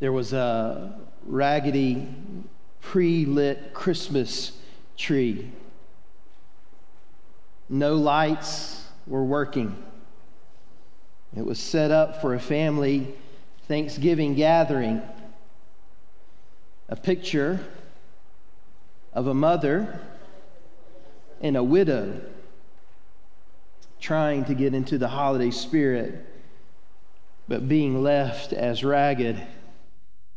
there was a raggedy, pre lit Christmas tree. No lights were working. It was set up for a family Thanksgiving gathering. A picture of a mother and a widow trying to get into the holiday spirit, but being left as ragged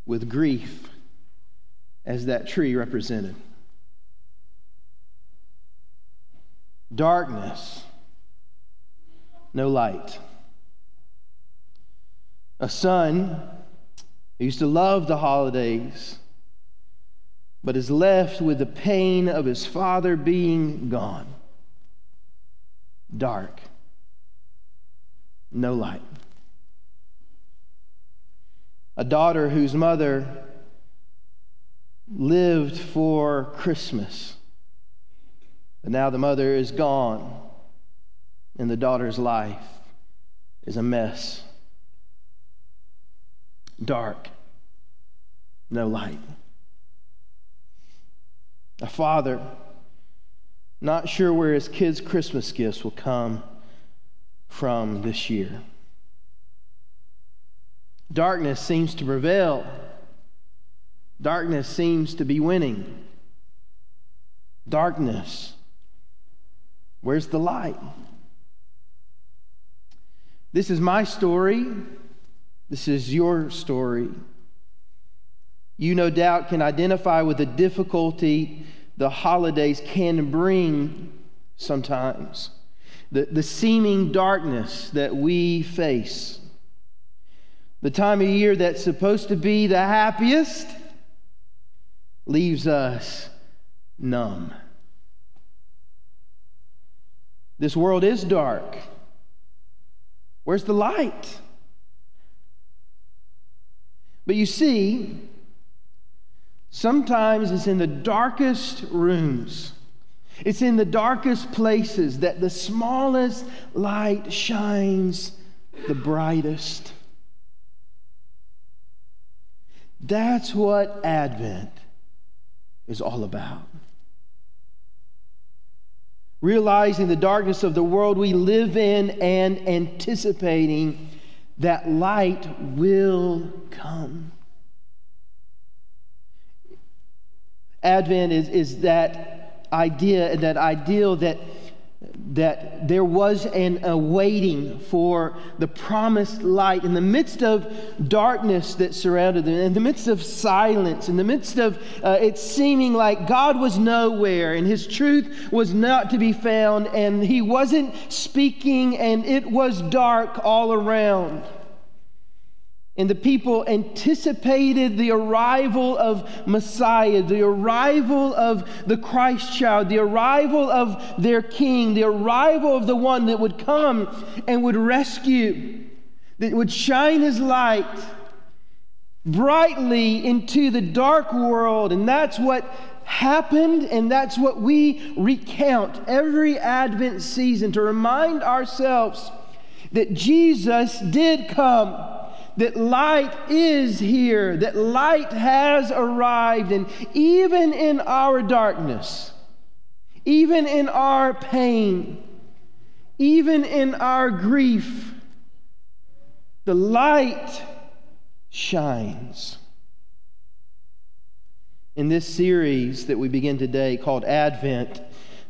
with grief as that tree represented. Darkness, no light. A son who used to love the holidays, but is left with the pain of his father being gone. Dark, no light. A daughter whose mother lived for Christmas, but now the mother is gone, and the daughter's life is a mess dark, no light. A father not sure where his kids' Christmas gifts will come from this year. Darkness seems to prevail. Darkness seems to be winning. Darkness. Where's the light? This is my story. This is your story. You, no doubt, can identify with the difficulty the holidays can bring sometimes, the, the seeming darkness that we face. The time of year that's supposed to be the happiest leaves us numb. This world is dark. Where's the light? But you see, sometimes it's in the darkest rooms, it's in the darkest places that the smallest light shines the brightest. That's what Advent is all about. Realizing the darkness of the world we live in and anticipating that light will come. Advent is, is that idea and that ideal that that there was an awaiting for the promised light in the midst of darkness that surrounded them, in the midst of silence, in the midst of uh, it seeming like God was nowhere and his truth was not to be found, and he wasn't speaking, and it was dark all around. And the people anticipated the arrival of Messiah, the arrival of the Christ child, the arrival of their king, the arrival of the one that would come and would rescue, that would shine his light brightly into the dark world. And that's what happened, and that's what we recount every Advent season to remind ourselves that Jesus did come that light is here, that light has arrived, and even in our darkness, even in our pain, even in our grief, the light shines. In this series that we begin today called Advent,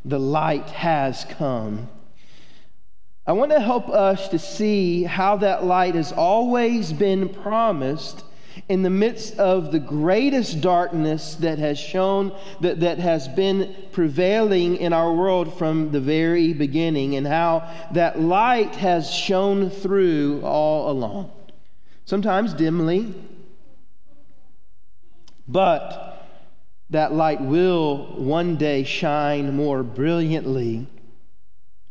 the light has come. I want to help us to see how that light has always been promised in the midst of the greatest darkness that has shown that, that has been prevailing in our world from the very beginning and how that light has shone through all along. Sometimes dimly but that light will one day shine more brilliantly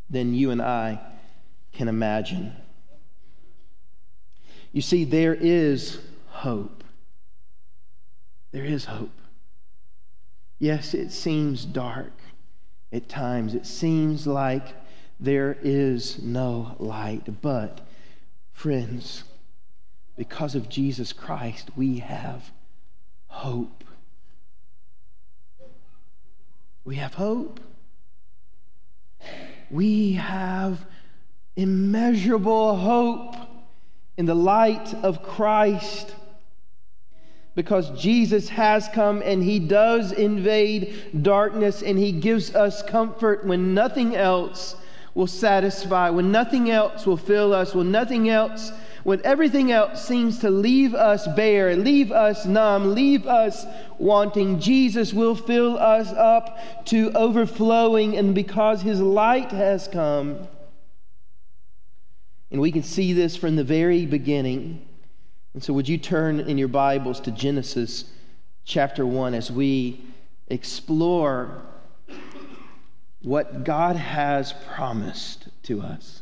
than you and I can imagine. You see, there is hope. There is hope. Yes, it seems dark at times. It seems like there is no light. But, friends, because of Jesus Christ, we have hope. We have hope. We have immeasurable hope in the light of Christ because Jesus has come and he does invade darkness and he gives us comfort when nothing else will satisfy, when nothing else will fill us, when nothing else, when everything else seems to leave us bare, leave us numb, leave us wanting. Jesus will fill us up to overflowing, and because his light has come, and we can see this from the very beginning. And so, would you turn in your Bibles to Genesis chapter 1 as we explore what God has promised to us?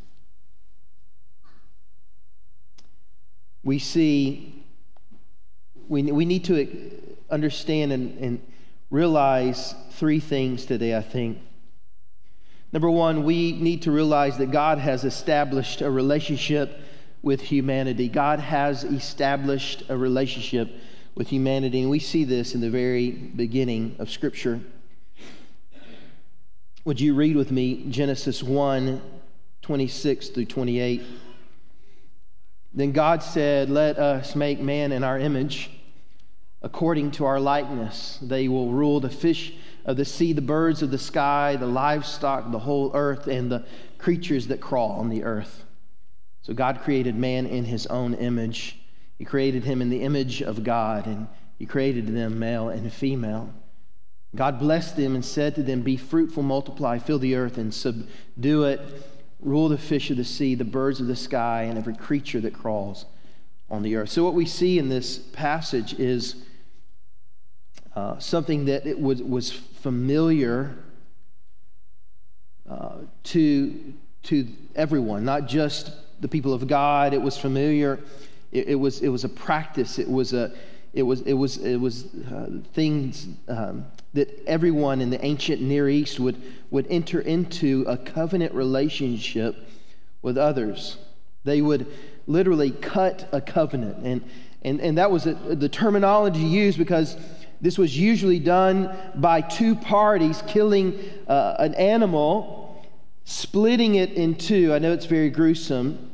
We see, we, we need to understand and, and realize three things today, I think. Number one, we need to realize that God has established a relationship with humanity. God has established a relationship with humanity, and we see this in the very beginning of Scripture. Would you read with me Genesis 1 26 through 28? Then God said, Let us make man in our image, according to our likeness. They will rule the fish of the sea, the birds of the sky, the livestock, the whole earth, and the creatures that crawl on the earth. So God created man in his own image. He created him in the image of God, and he created them male and female. God blessed them and said to them, Be fruitful, multiply, fill the earth, and subdue it. Rule the fish of the sea, the birds of the sky, and every creature that crawls on the earth. So, what we see in this passage is uh, something that it was, was familiar uh, to, to everyone, not just the people of God. It was familiar. It, it was, it was a practice. It was, a, it was, it was, it was uh, things um, that everyone in the ancient Near East would, would enter into a covenant relationship with others. They would literally cut a covenant. And, and, and that was a, the terminology used because this was usually done by two parties killing uh, an animal, splitting it in two. I know it's very gruesome,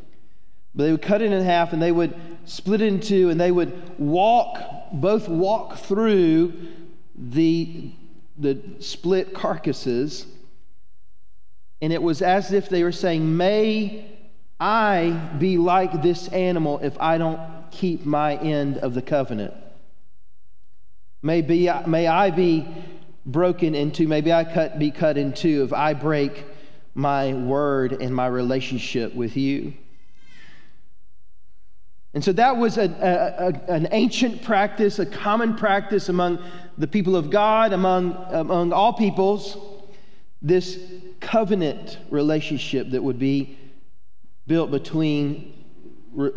but they would cut it in half and they would split it in two and they would walk, both walk through the, the split carcasses. And it was as if they were saying, May I be like this animal if I don't keep my end of the covenant. May, be, may I be broken into, maybe I cut, be cut in two if I break my word and my relationship with you. And so that was a, a, a, an ancient practice, a common practice among the people of God, among, among all peoples, this covenant relationship that would be built between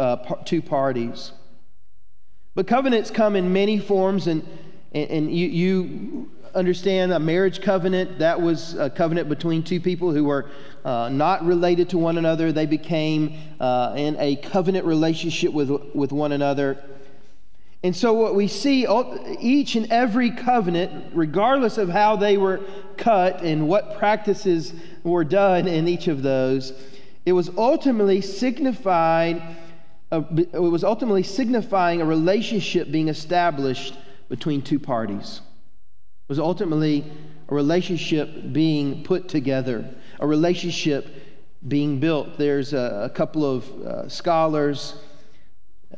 uh, two parties. But covenants come in many forms, and and, and you, you, understand a marriage covenant, that was a covenant between two people who were uh, not related to one another. They became uh, in a covenant relationship with, with one another. And so, what we see, each and every covenant, regardless of how they were cut and what practices were done in each of those, it was ultimately signified. Uh, it was ultimately signifying a relationship being established between two parties. It was ultimately a relationship being put together, a relationship being built. There's a, a couple of uh, scholars,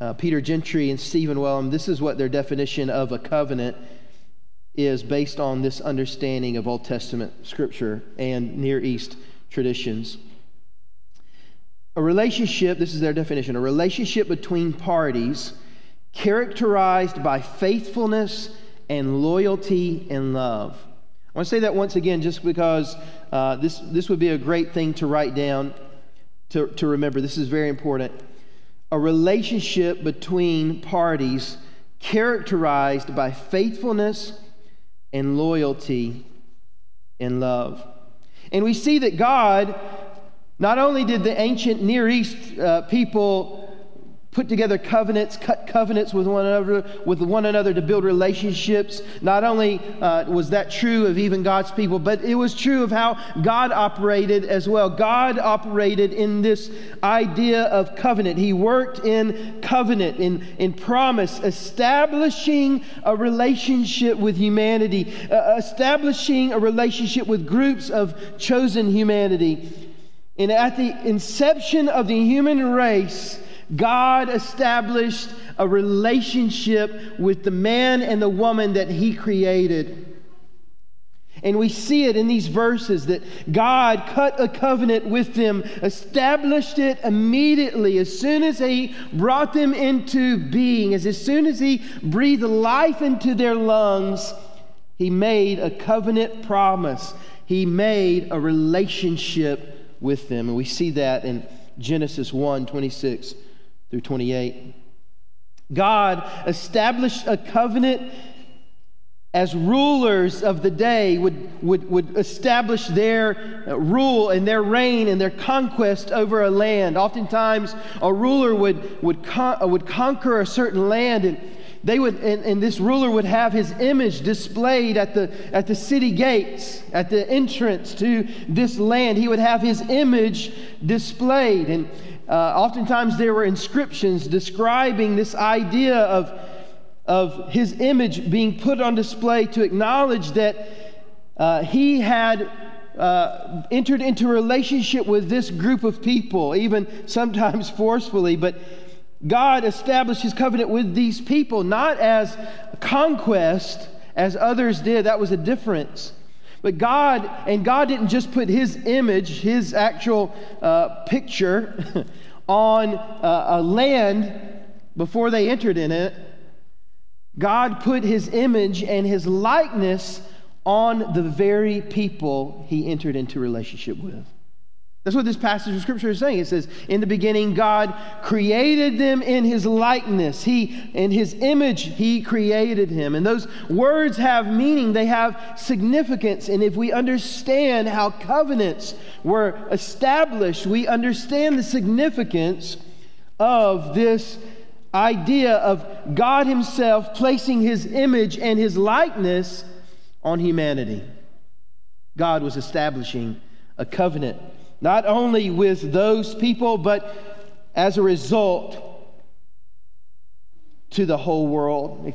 uh, Peter Gentry and Stephen Wellum. This is what their definition of a covenant is based on this understanding of Old Testament scripture and Near East traditions. A relationship, this is their definition, a relationship between parties characterized by faithfulness and loyalty and love. I want to say that once again just because uh, this, this would be a great thing to write down, to, to remember. This is very important. A relationship between parties characterized by faithfulness and loyalty and love. And we see that God, not only did the ancient Near East uh, people put together covenants, cut covenants with one another, with one another to build relationships. Not only uh, was that true of even God's people, but it was true of how God operated as well. God operated in this idea of covenant. He worked in covenant, in, in promise, establishing a relationship with humanity, uh, establishing a relationship with groups of chosen humanity. And at the inception of the human race, God established a relationship with the man and the woman that He created. And we see it in these verses that God cut a covenant with them, established it immediately as soon as He brought them into being, as, as soon as He breathed life into their lungs, He made a covenant promise. He made a relationship with them. And we see that in Genesis 1 26 through 28. God established a covenant as rulers of the day would, would, would establish their uh, rule and their reign and their conquest over a land. Oftentimes, a ruler would, would, con- uh, would conquer a certain land and they would and, and, this ruler would have his image displayed at the at the city gates at the entrance to this land he would have his image displayed and uh, oftentimes there were inscriptions describing this idea of, of his image being put on display to acknowledge that uh, he had uh, entered into relationship with this group of people, even sometimes forcefully. But God established his covenant with these people, not as conquest as others did. That was a difference. But God, and God didn't just put his image, his actual uh, picture, on uh, a land before they entered in it. God put his image and his likeness on the very people he entered into relationship with. That's what this passage of scripture is saying. It says, In the beginning, God created them in his likeness. He, in his image, he created him. And those words have meaning, they have significance. And if we understand how covenants were established, we understand the significance of this idea of God himself placing his image and his likeness on humanity. God was establishing a covenant not only with those people, but as a result to the whole world.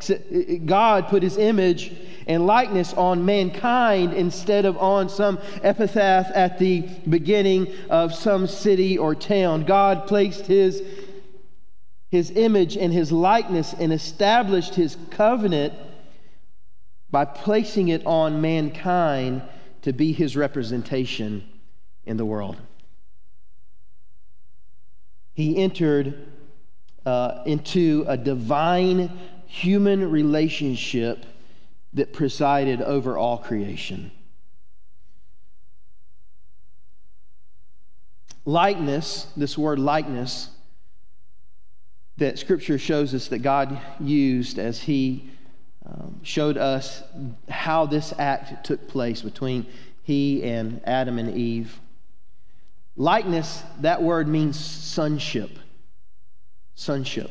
God put his image and likeness on mankind instead of on some epitaph at the beginning of some city or town. God placed his, his image and his likeness and established his covenant by placing it on mankind to be his representation in the world. He entered uh, into a divine human relationship that presided over all creation. Likeness, this word likeness, that Scripture shows us that God used as He um, showed us how this act took place between He and Adam and Eve. Likeness, that word means sonship. Sonship.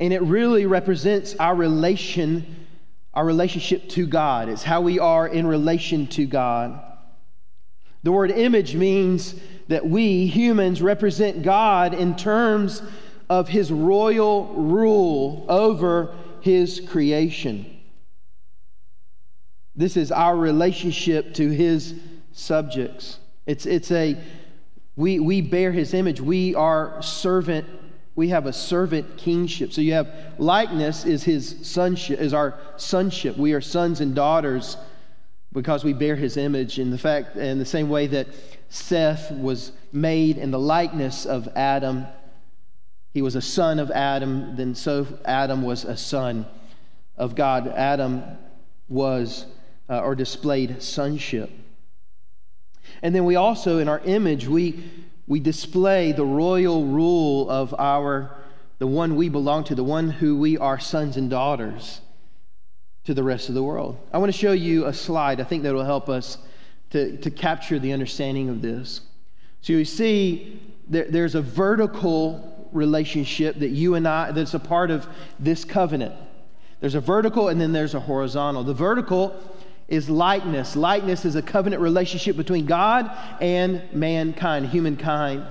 And it really represents our relation, our relationship to God. It's how we are in relation to God. The word image means that we humans represent God in terms of his royal rule over his creation. This is our relationship to his subjects. It's, it's a, we, we bear his image. We are servant, we have a servant kingship. So you have likeness is his sonship, is our sonship. We are sons and daughters because we bear his image in the fact, in the same way that Seth was made in the likeness of Adam. He was a son of Adam, then so Adam was a son of God. Adam was uh, or displayed sonship. And then we also, in our image, we, we display the royal rule of our, the one we belong to, the one who we are sons and daughters to the rest of the world. I want to show you a slide I think that will help us to, to capture the understanding of this. So you see, there, there's a vertical relationship that you and I, that's a part of this covenant. There's a vertical and then there's a horizontal. The vertical is likeness. Likeness is a covenant relationship between God and mankind, humankind.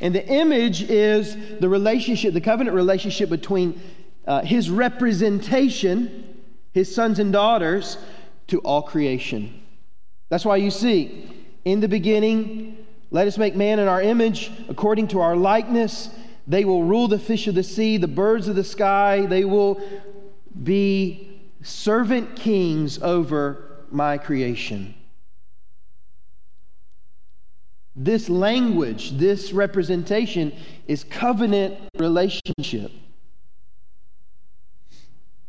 And the image is the relationship, the covenant relationship between uh, his representation, his sons and daughters, to all creation. That's why you see, in the beginning, let us make man in our image, according to our likeness. They will rule the fish of the sea, the birds of the sky. They will be servant kings over my creation. This language, this representation is covenant relationship.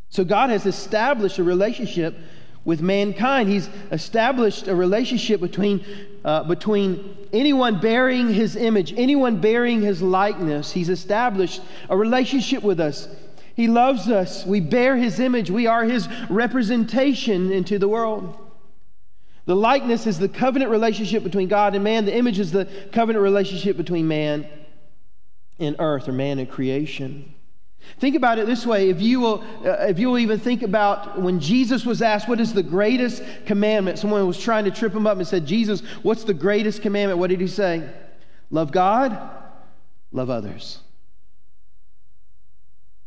So God has established a relationship with mankind. He's established a relationship between, uh, between anyone bearing his image, anyone bearing his likeness. He's established a relationship with us. He loves us. We bear his image. We are his representation into the world. The likeness is the covenant relationship between God and man. The image is the covenant relationship between man and earth or man and creation. Think about it this way. If you will, uh, if you will even think about when Jesus was asked, what is the greatest commandment? Someone was trying to trip him up and said, Jesus, what's the greatest commandment? What did he say? Love God, love others.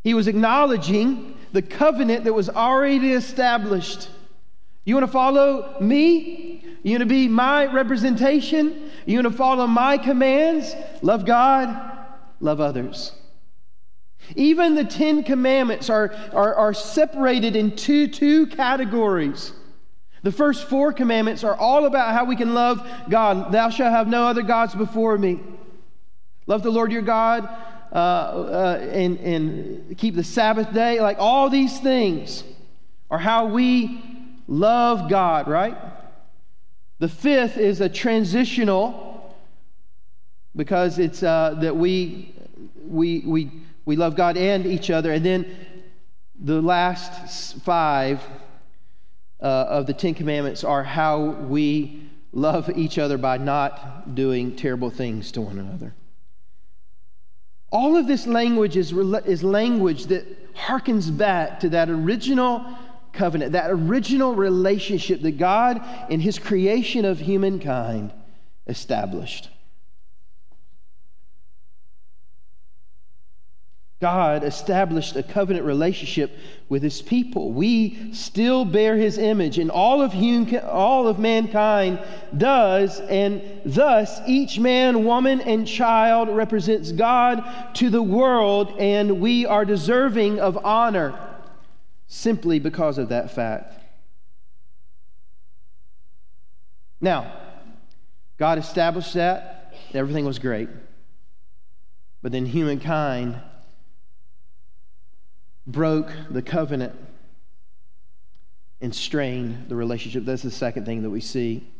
He was acknowledging the covenant that was already established. You want to follow me? You want to be my representation? You want to follow my commands? Love God, love others. Even the Ten Commandments are, are, are separated into two categories. The first four commandments are all about how we can love God. Thou shalt have no other gods before me. Love the Lord your God uh, uh, and, and keep the Sabbath day. Like all these things are how we love God, right? The fifth is a transitional because it's uh, that we, we, we, we love God and each other. And then the last five uh, of the Ten Commandments are how we love each other by not doing terrible things to one another. All of this language is, is language that harkens back to that original covenant, that original relationship that God, in His creation of humankind, established. God established a covenant relationship with his people. We still bear his image, and all of, hum- all of mankind does, and thus each man, woman, and child represents God to the world, and we are deserving of honor simply because of that fact. Now, God established that, everything was great. But then humankind broke the covenant and strained the relationship. That's the second thing that we see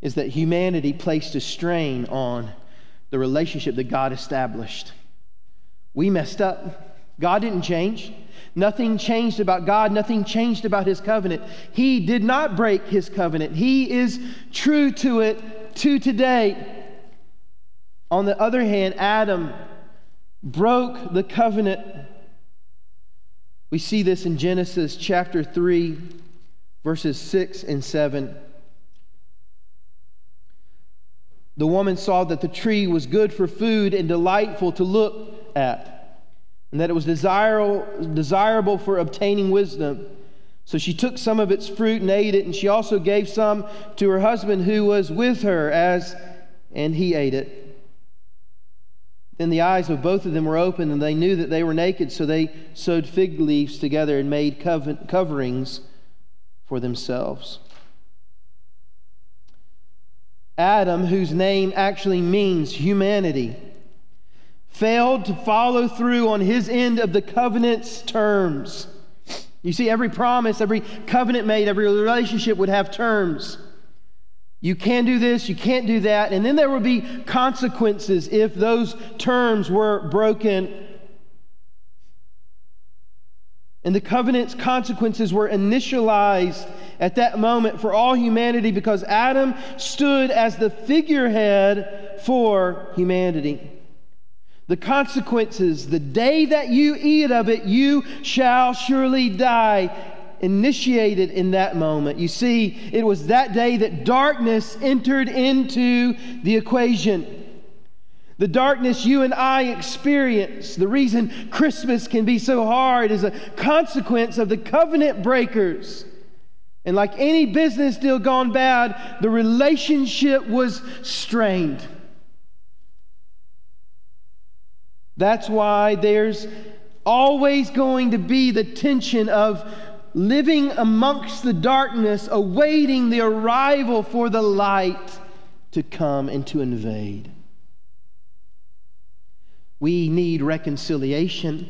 is that humanity placed a strain on the relationship that God established. We messed up. God didn't change. Nothing changed about God. Nothing changed about his covenant. He did not break his covenant. He is true to it to today. On the other hand, Adam broke the covenant we see this in Genesis chapter 3, verses 6 and 7. The woman saw that the tree was good for food and delightful to look at, and that it was desirable, for obtaining wisdom. So she took some of its fruit and ate it, and she also gave some to her husband who was with her, as and he ate it. Then the eyes of both of them were opened, and they knew that they were naked, so they sewed fig leaves together and made coverings for themselves. Adam, whose name actually means humanity, failed to follow through on his end of the covenant's terms. You see, every promise, every covenant made, every relationship would have terms. You can do this, you can't do that. And then there would be consequences if those terms were broken. And the covenant's consequences were initialized at that moment for all humanity because Adam stood as the figurehead for humanity. the consequences, the day that you eat of it, you shall surely die, initiated in that moment. You see, it was that day that darkness entered into the equation. The darkness you and I experience, the reason Christmas can be so hard, is a consequence of the covenant breakers. And like any business deal gone bad, the relationship was strained. That's why there's always going to be the tension of living amongst the darkness, awaiting the arrival for the light to come and to invade. We need reconciliation.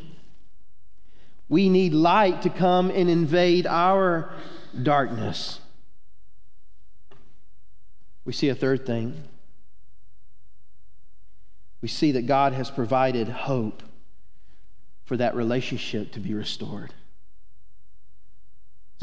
We need light to come and invade our darkness. We see a third thing. We see that God has provided hope for that relationship to be restored.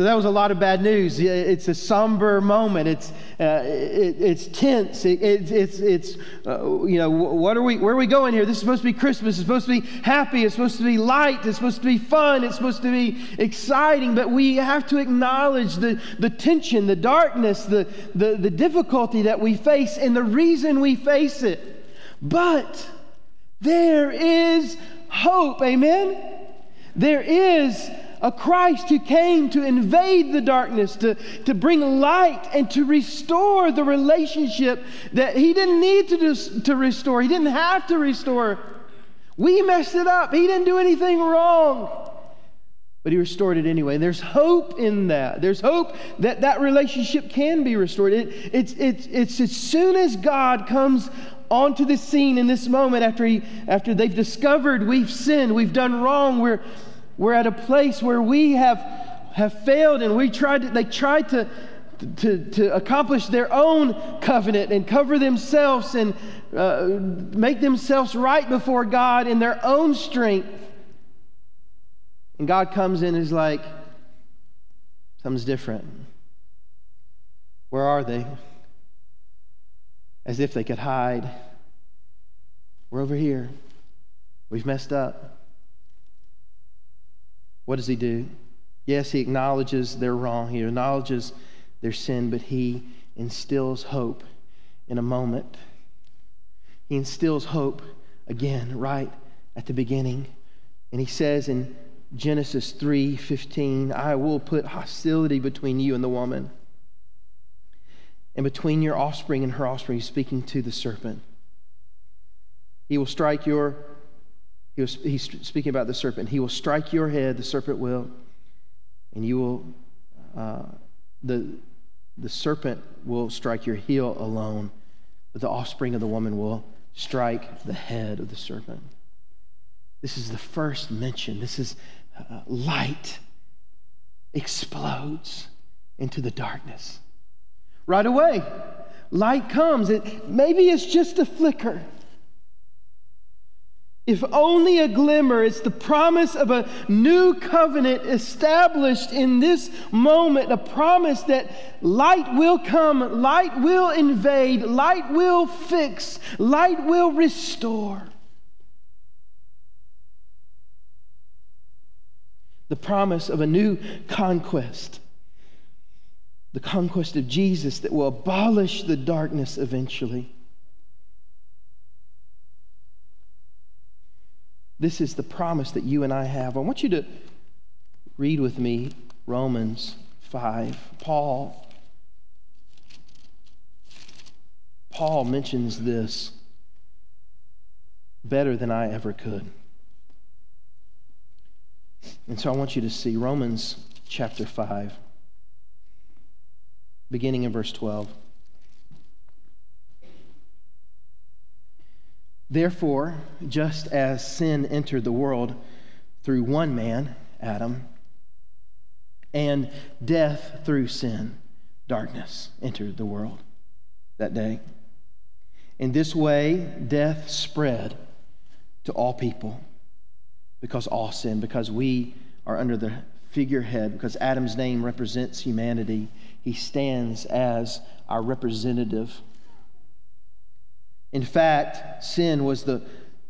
So that was a lot of bad news. It's a somber moment. It's, uh, it, it's tense. It, it, it's, it's uh, you know, what are we, where are we going here? This is supposed to be Christmas. It's supposed to be happy. It's supposed to be light. It's supposed to be fun. It's supposed to be exciting. But we have to acknowledge the, the tension, the darkness, the, the, the difficulty that we face and the reason we face it. But there is hope. Amen? There is a Christ who came to invade the darkness, to, to bring light, and to restore the relationship that he didn't need to, do, to restore. He didn't have to restore. We messed it up. He didn't do anything wrong. But he restored it anyway. And there's hope in that. There's hope that that relationship can be restored. It, it's, it's, it's as soon as God comes onto the scene in this moment after, he, after they've discovered we've sinned, we've done wrong, we're, we're at a place where we have, have failed and we tried to, they tried to, to, to accomplish their own covenant and cover themselves and uh, make themselves right before God in their own strength. And God comes in and is like, something's different. Where are they? As if they could hide. We're over here. We've messed up. What does he do? Yes, he acknowledges they're wrong. He acknowledges their sin, but he instills hope in a moment. He instills hope again right at the beginning. And he says in Genesis 3:15, I will put hostility between you and the woman, and between your offspring and her offspring, He's speaking to the serpent. He will strike your he was, he's speaking about the serpent. He will strike your head, the serpent will, and you will, uh, the, the serpent will strike your heel alone, but the offspring of the woman will strike the head of the serpent. This is the first mention. This is uh, light explodes into the darkness. Right away, light comes. It, maybe it's just a flicker. If only a glimmer, it's the promise of a new covenant established in this moment, a promise that light will come, light will invade, light will fix, light will restore. The promise of a new conquest, the conquest of Jesus that will abolish the darkness eventually. This is the promise that you and I have. I want you to read with me Romans 5. Paul Paul mentions this better than I ever could. And so I want you to see Romans chapter 5, beginning in verse 12. Therefore, just as sin entered the world through one man, Adam, and death through sin, darkness entered the world that day. In this way, death spread to all people because all sin, because we are under the figurehead, because Adam's name represents humanity. He stands as our representative in fact, sin was the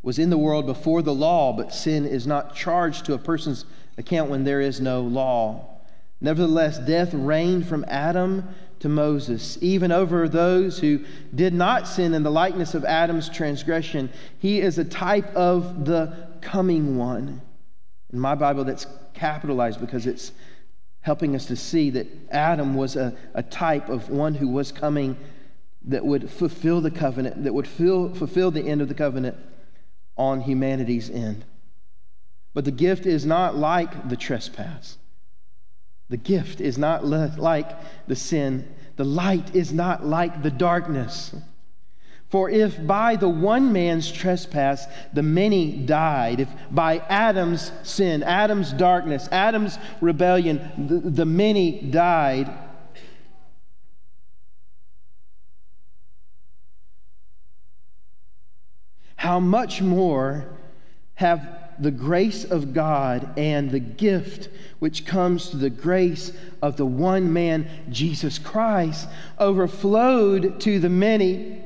was in the world before the law, but sin is not charged to a person's account when there is no law. Nevertheless, death reigned from Adam to Moses, even over those who did not sin in the likeness of Adam's transgression. He is a type of the coming one. In my Bible, that's capitalized because it's helping us to see that Adam was a, a type of one who was coming that would fulfill the covenant, that would fill, fulfill the end of the covenant on humanity's end. But the gift is not like the trespass. The gift is not like the sin. The light is not like the darkness. For if by the one man's trespass the many died, if by Adam's sin, Adam's darkness, Adam's rebellion, the, the many died, how much more have the grace of God and the gift which comes through the grace of the one man, Jesus Christ, overflowed to the many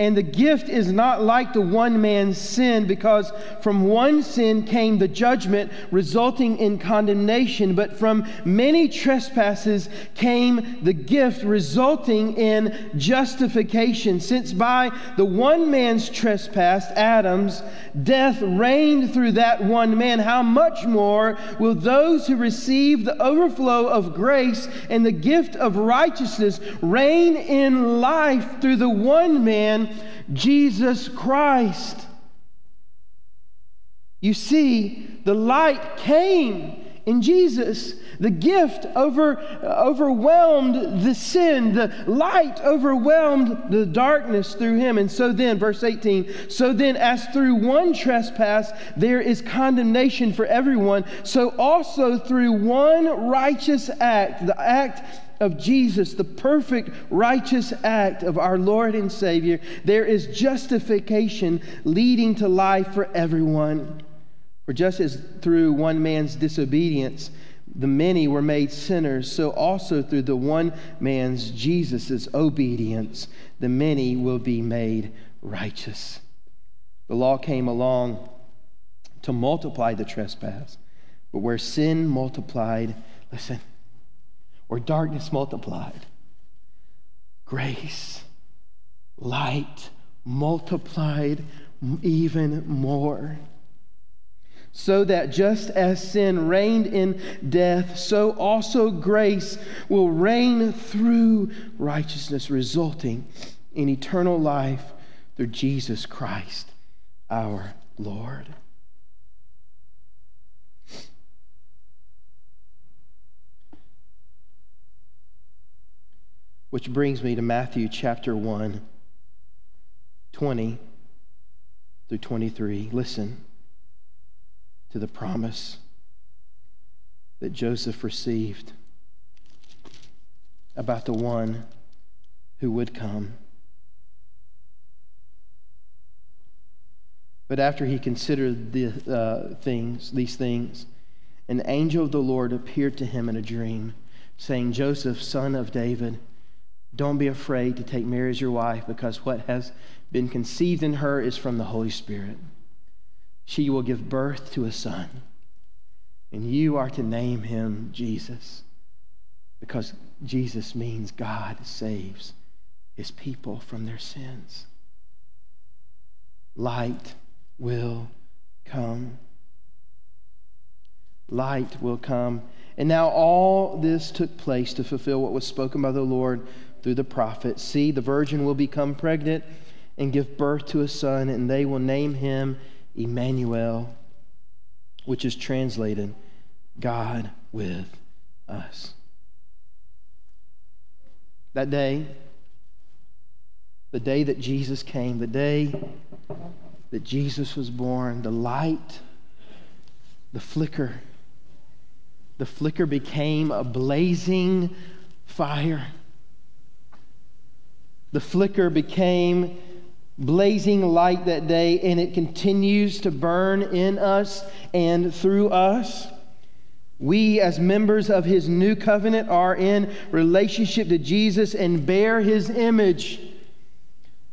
and the gift is not like the one man's sin, because from one sin came the judgment resulting in condemnation, but from many trespasses came the gift resulting in justification. Since by the one man's trespass, Adam's, death reigned through that one man, how much more will those who receive the overflow of grace and the gift of righteousness reign in life through the one man? Jesus Christ. You see, the light came in Jesus. The gift over, overwhelmed the sin. The light overwhelmed the darkness through him. And so then, verse 18, so then, as through one trespass there is condemnation for everyone, so also through one righteous act, the act of Jesus, the perfect righteous act of our Lord and Savior, there is justification leading to life for everyone. For just as through one man's disobedience, the many were made sinners, so also through the one man's, Jesus' obedience, the many will be made righteous. The law came along to multiply the trespass, but where sin multiplied, listen, where darkness multiplied, grace, light multiplied even more. So that just as sin reigned in death, so also grace will reign through righteousness, resulting in eternal life through Jesus Christ our Lord. Which brings me to Matthew chapter 1, 20 through 23. Listen to the promise that Joseph received about the one who would come. But after he considered the uh, things, these things, an angel of the Lord appeared to him in a dream, saying, Joseph, son of David, don't be afraid to take Mary as your wife because what has been conceived in her is from the Holy Spirit. She will give birth to a son, and you are to name him Jesus because Jesus means God saves his people from their sins. Light will come. Light will come. And now all this took place to fulfill what was spoken by the Lord through the prophet See, the virgin will become pregnant and give birth to a son, and they will name him Emmanuel, which is translated God with us. That day, the day that Jesus came, the day that Jesus was born, the light, the flicker, the flicker became a blazing fire. The flicker became blazing light that day, and it continues to burn in us and through us. We, as members of his new covenant, are in relationship to Jesus and bear his image.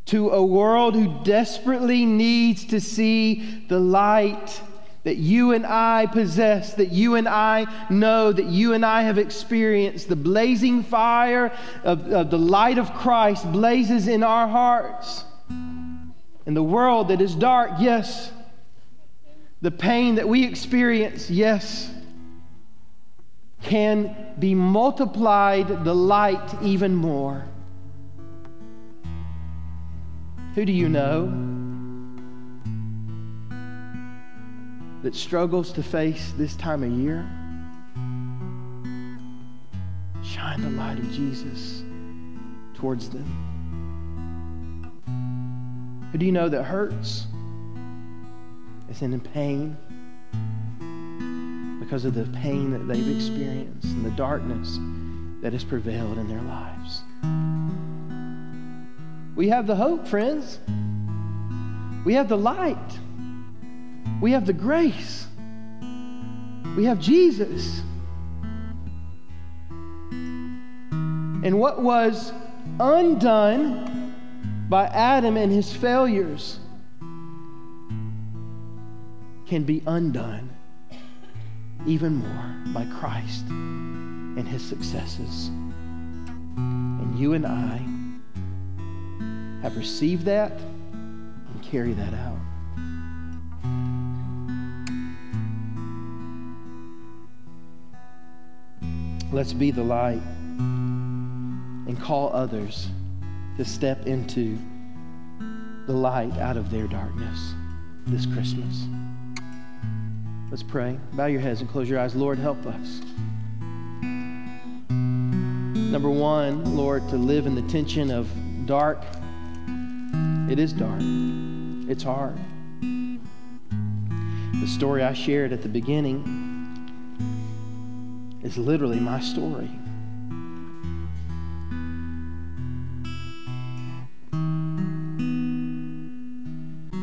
to a world who desperately needs to see the light that you and I possess, that you and I know, that you and I have experienced. The blazing fire of, of the light of Christ blazes in our hearts. In the world that is dark, yes. The pain that we experience, yes, can be multiplied the light even more. Who do you know? That struggles to face this time of year, shine the light of Jesus towards them. Who do you know that hurts? Is in pain because of the pain that they've experienced and the darkness that has prevailed in their lives. We have the hope, friends. We have the light. We have the grace. We have Jesus. And what was undone by Adam and his failures can be undone even more by Christ and his successes. And you and I have received that and carry that out. Let's be the light and call others to step into the light out of their darkness this Christmas. Let's pray. Bow your heads and close your eyes. Lord, help us. Number one, Lord, to live in the tension of dark. It is dark, it's hard. The story I shared at the beginning is literally my story.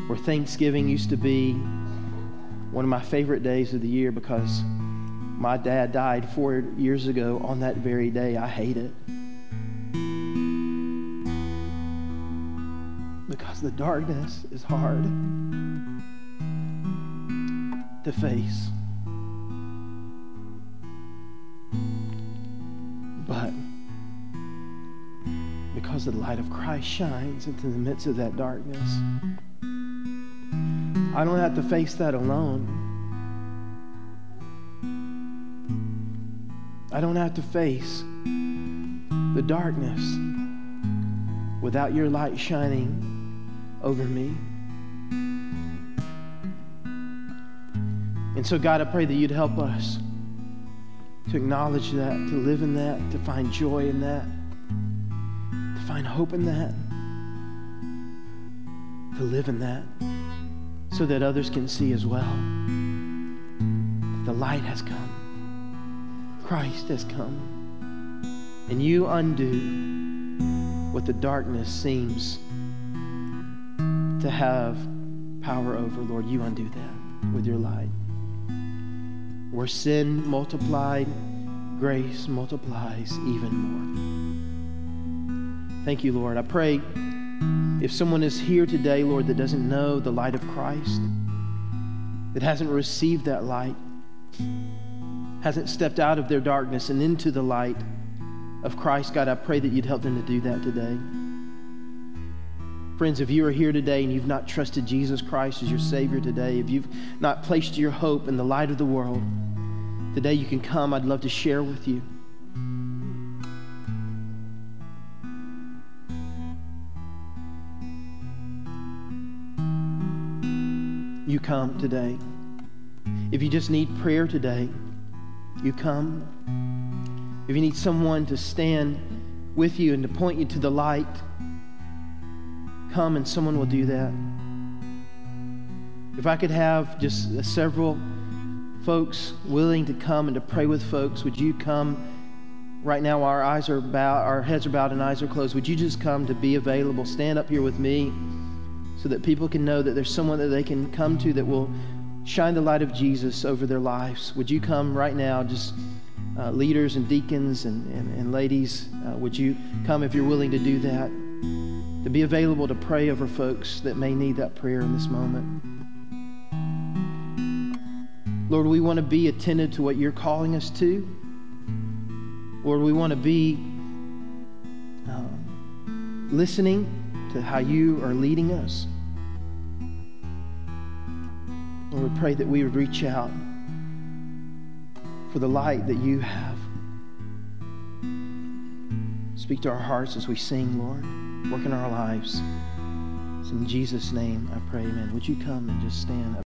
Where Thanksgiving used to be one of my favorite days of the year because my dad died four years ago on that very day. I hate it. Because the darkness is hard to face. The light of Christ shines into the midst of that darkness, I don't have to face that alone. I don't have to face the darkness without your light shining over me. And so, God, I pray that you'd help us to acknowledge that, to live in that, to find joy in that, hope in that, to live in that, so that others can see as well. The light has come, Christ has come, and you undo what the darkness seems to have power over, Lord. You undo that with your light. Where sin multiplied, grace multiplies even more. Thank you, Lord. I pray if someone is here today, Lord, that doesn't know the light of Christ, that hasn't received that light, hasn't stepped out of their darkness and into the light of Christ, God, I pray that you'd help them to do that today. Friends, if you are here today and you've not trusted Jesus Christ as your Savior today, if you've not placed your hope in the light of the world, today you can come. I'd love to share with you. You come today. If you just need prayer today, you come. If you need someone to stand with you and to point you to the light, come and someone will do that. If I could have just several folks willing to come and to pray with folks, would you come right now? Our eyes are bowed, our heads are bowed, and eyes are closed. Would you just come to be available? Stand up here with me so that people can know that there's someone that they can come to that will shine the light of Jesus over their lives. Would you come right now? Just uh, leaders and deacons and, and, and ladies, uh, would you come if you're willing to do that? to be available to pray over folks that may need that prayer in this moment. Lord, we want to be attentive to what you're calling us to. Lord, we want to be um, listening to how you are leading us. Lord, we pray that we would reach out for the light that you have. Speak to our hearts as we sing, Lord. Work in our lives. It's in Jesus' name I pray, amen. Would you come and just stand up?